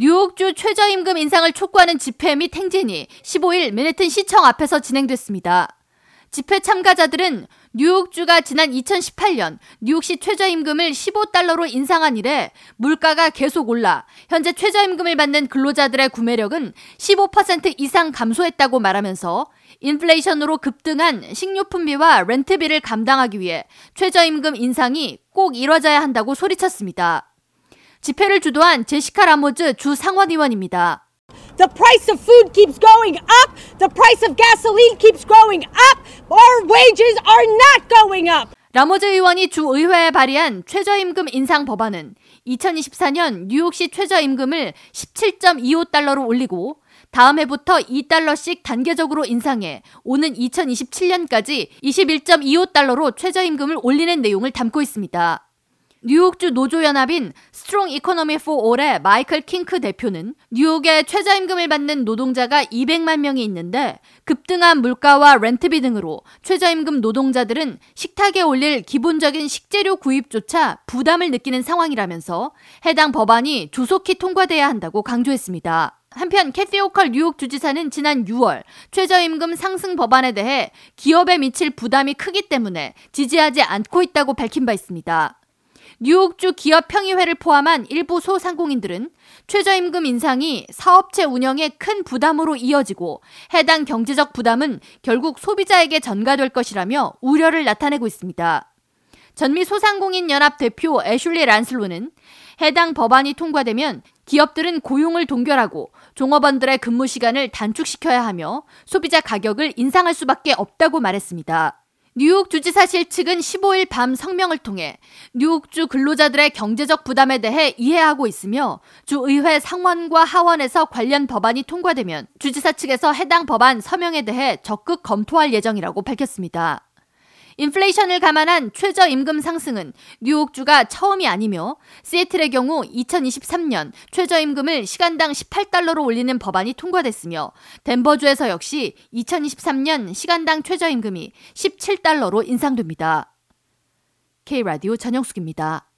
뉴욕주 최저임금 인상을 촉구하는 집회 및 행진이 15일 맨해튼 시청 앞에서 진행됐습니다. 집회 참가자들은 뉴욕주가 지난 2018년 뉴욕시 최저임금을 15달러로 인상한 이래 물가가 계속 올라 현재 최저임금을 받는 근로자들의 구매력은 15% 이상 감소했다고 말하면서 인플레이션으로 급등한 식료품비와 렌트비를 감당하기 위해 최저임금 인상이 꼭 이뤄져야 한다고 소리쳤습니다. 집회를 주도한 제시카 라모즈 주 상원의원입니다. The price of food keeps going up. The price of gasoline keeps growing up. Our wages are not going up. 라모즈 의원이 주 의회에 발의한 최저임금 인상 법안은 2024년 뉴욕시 최저임금을 17.25달러로 올리고 다음 해부터 2달러씩 단계적으로 인상해 오는 2027년까지 21.25달러로 최저임금을 올리는 내용을 담고 있습니다. 뉴욕주 노조연합인 Strong Economy For All의 마이클 킹크 대표는 뉴욕에 최저임금을 받는 노동자가 200만 명이 있는데 급등한 물가와 렌트비 등으로 최저임금 노동자들은 식탁에 올릴 기본적인 식재료 구입조차 부담을 느끼는 상황이라면서 해당 법안이 조속히 통과돼야 한다고 강조했습니다. 한편 캐시 호컬 뉴욕 주지사는 지난 6월 최저임금 상승 법안에 대해 기업에 미칠 부담이 크기 때문에 지지하지 않고 있다고 밝힌 바 있습니다. 뉴욕주 기업 평의회를 포함한 일부 소상공인들은 최저임금 인상이 사업체 운영에 큰 부담으로 이어지고 해당 경제적 부담은 결국 소비자에게 전가될 것이라며 우려를 나타내고 있습니다. 전미 소상공인 연합 대표 애슐리 란슬로는 해당 법안이 통과되면 기업들은 고용을 동결하고 종업원들의 근무 시간을 단축시켜야 하며 소비자 가격을 인상할 수밖에 없다고 말했습니다. 뉴욕 주지사실 측은 15일 밤 성명을 통해 뉴욕주 근로자들의 경제적 부담에 대해 이해하고 있으며 주 의회 상원과 하원에서 관련 법안이 통과되면 주지사 측에서 해당 법안 서명에 대해 적극 검토할 예정이라고 밝혔습니다. 인플레이션을 감안한 최저임금 상승은 뉴욕주가 처음이 아니며 시애틀의 경우 2023년 최저임금을 시간당 18달러로 올리는 법안이 통과됐으며 덴버주에서 역시 2023년 시간당 최저임금이 17달러로 인상됩니다. K라디오 전영숙입니다.